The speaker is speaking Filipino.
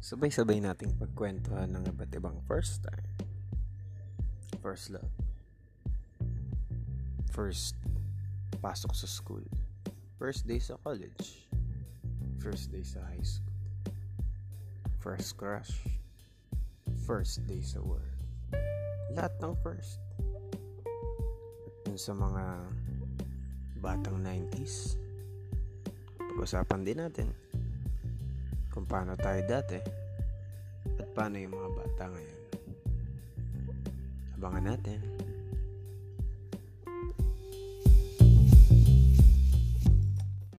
sabay-sabay nating pagkwentuhan ng iba't ibang first time. First love. First pasok sa school. First day sa college. First day sa high school. First crush. First day sa work. Lahat ng first. At sa mga batang 90s, pag-usapan din natin kung paano tayo dati at paano yung mga bata ngayon. Abangan natin.